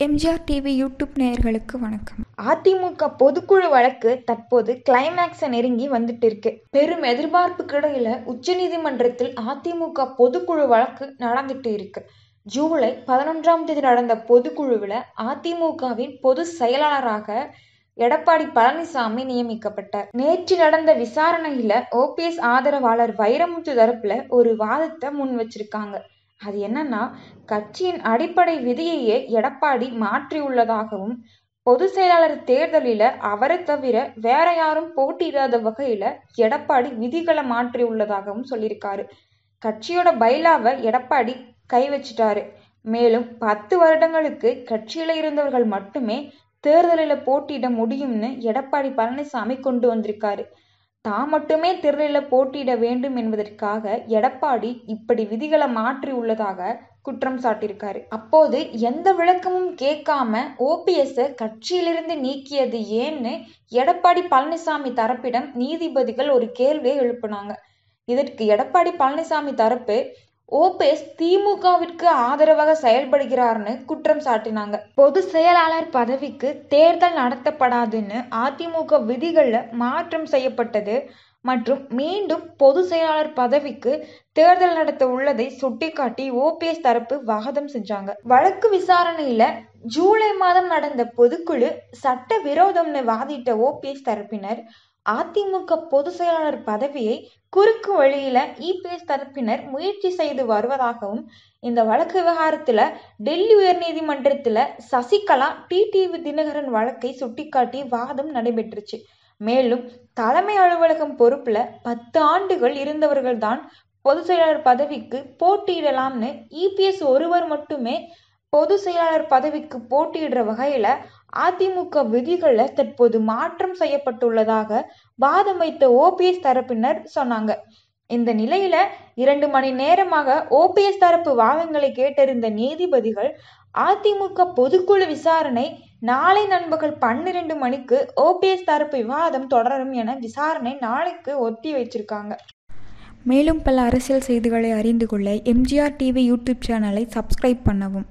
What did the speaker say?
MGR TV YouTube நேயர்களுக்கு வணக்கம். அதிமுக பொதுக்குழு வழக்கு தற்போது கிளைமேக்ஸை நெருங்கி வந்துட்டு இருக்கு பெரும் எதிர்பார்ப்புக்கு இடையில உச்சநீதிமன்றத்தில் அதிமுக பொதுக்குழு வழக்கு நடந்துட்டு இருக்கு. ஜூலை பதினொன்றாம் தேதி நடந்த பொதுக்குழுவில் அதிமுகவின் பொது செயலாளராக எடப்பாடி பழனிசாமி நியமிக்கப்பட்டார். நேற்று நடந்த விசாரணையில ஓபிஎஸ் ஆதரவாளர் வைரமுத்து தரப்புல ஒரு வாதத்தை முன் வச்சிருக்காங்க அது என்னன்னா கட்சியின் அடிப்படை விதியையே எடப்பாடி மாற்றியுள்ளதாகவும் பொது செயலாளர் தேர்தலில அவரை தவிர வேற யாரும் போட்டியிடாத வகையில எடப்பாடி விதிகளை மாற்றியுள்ளதாகவும் சொல்லியிருக்காரு. கட்சியோட பைலாவை எடப்பாடி கை வச்சிட்டாரு. மேலும் பத்து வருடங்களுக்கு கட்சியில இருந்தவர்கள் மட்டுமே தேர்தலில் போட்டியிட முடியும்னு எடப்பாடி பழனிசாமி கொண்டு வந்திருக்காரு. தான் மட்டுமே தேர்தலில் போட்டியிட வேண்டும் என்பதற்காக எடப்பாடி இப்படி விதிகளை மாற்றி உள்ளதாக குற்றம் சாட்டியிருக்காரு. அப்போது எந்த விளக்கமும் கேட்காம ஓபிஎஸ் கட்சியிலிருந்து நீக்கியது ஏன்னு எடப்பாடி பழனிசாமி தரப்பிடம் நீதிபதிகள் ஒரு கேள்வியை எழுப்பினாங்க. இதற்கு எடப்பாடி பழனிசாமி தரப்பு ஓபிஎஸ் திமுகவிற்கு ஆதரவாக செயல்படுகிறார்னு குற்றம் சாட்டினாங்க. பொது செயலாளர் பதவிக்கு தேர்தல் நடத்தப்படாதுன்னு அதிமுக விதிகள்ல மாற்றம் செய்யப்பட்டது. மற்றும் மீண்டும் பொது செயலாளர் பதவிக்கு தேர்தல் நடத்த உள்ளதை சுட்டிக்காட்டி ஓபிஎஸ் தரப்பு வாதம் செஞ்சாங்க. வழக்கு விசாரணையில ஜூலை மாதம் நடந்த பொதுக்குழு சட்ட விரோதம்னு வாதிட்ட ஓபிஎஸ் தரப்பினர் அதிமுக பொது செயலாளர் பதவியை குறுக்கு வழியில இபிஎஸ் தரப்பினர் முயற்சி செய்து வருவதாகவும் இந்த வழக்கு விவகாரத்துல டெல்லி உயர்நீதிமன்றத்துல சசிகலா டிடிவி தினகரன் வழக்கை சுட்டிக்காட்டி வாதம் நடைபெற்றுச்சு. மேலும் தலைமை அலுவலகம் பொறுப்புல பத்து ஆண்டுகள் இருந்தவர்கள்தான் பொது செயலாளர் பதவிக்கு போட்டியிடலாம்னு இபிஎஸ் ஒருவர் மட்டுமே பொது செயலாளர் பதவிக்கு போட்டியிடுற வகையில அதிமுக விதிகள்ல தற்போது மாற்றம் செய்யப்பட்டுள்ளதாக வாதம் வைத்த ஓபிஎஸ் தரப்பினர் சொன்னாங்க. இந்த நிலையில இரண்டு மணி நேரமாக ஓபிஎஸ் தரப்பு வாதங்களை கேட்டறிந்த நீதிபதிகள் அதிமுக பொதுக்குழு விசாரணை நாளை நண்பகல் பன்னிரண்டு மணிக்கு ஓபிஎஸ் தரப்பு விவாதம் தொடரும் என விசாரணை நாளைக்கு ஒத்தி வச்சிருக்காங்க. மேலும் பல அரசியல் செய்திகளை அறிந்து கொள்ள எம்ஜிஆர் டிவி யூடியூப் சேனலை சப்ஸ்கிரைப் பண்ணவும்.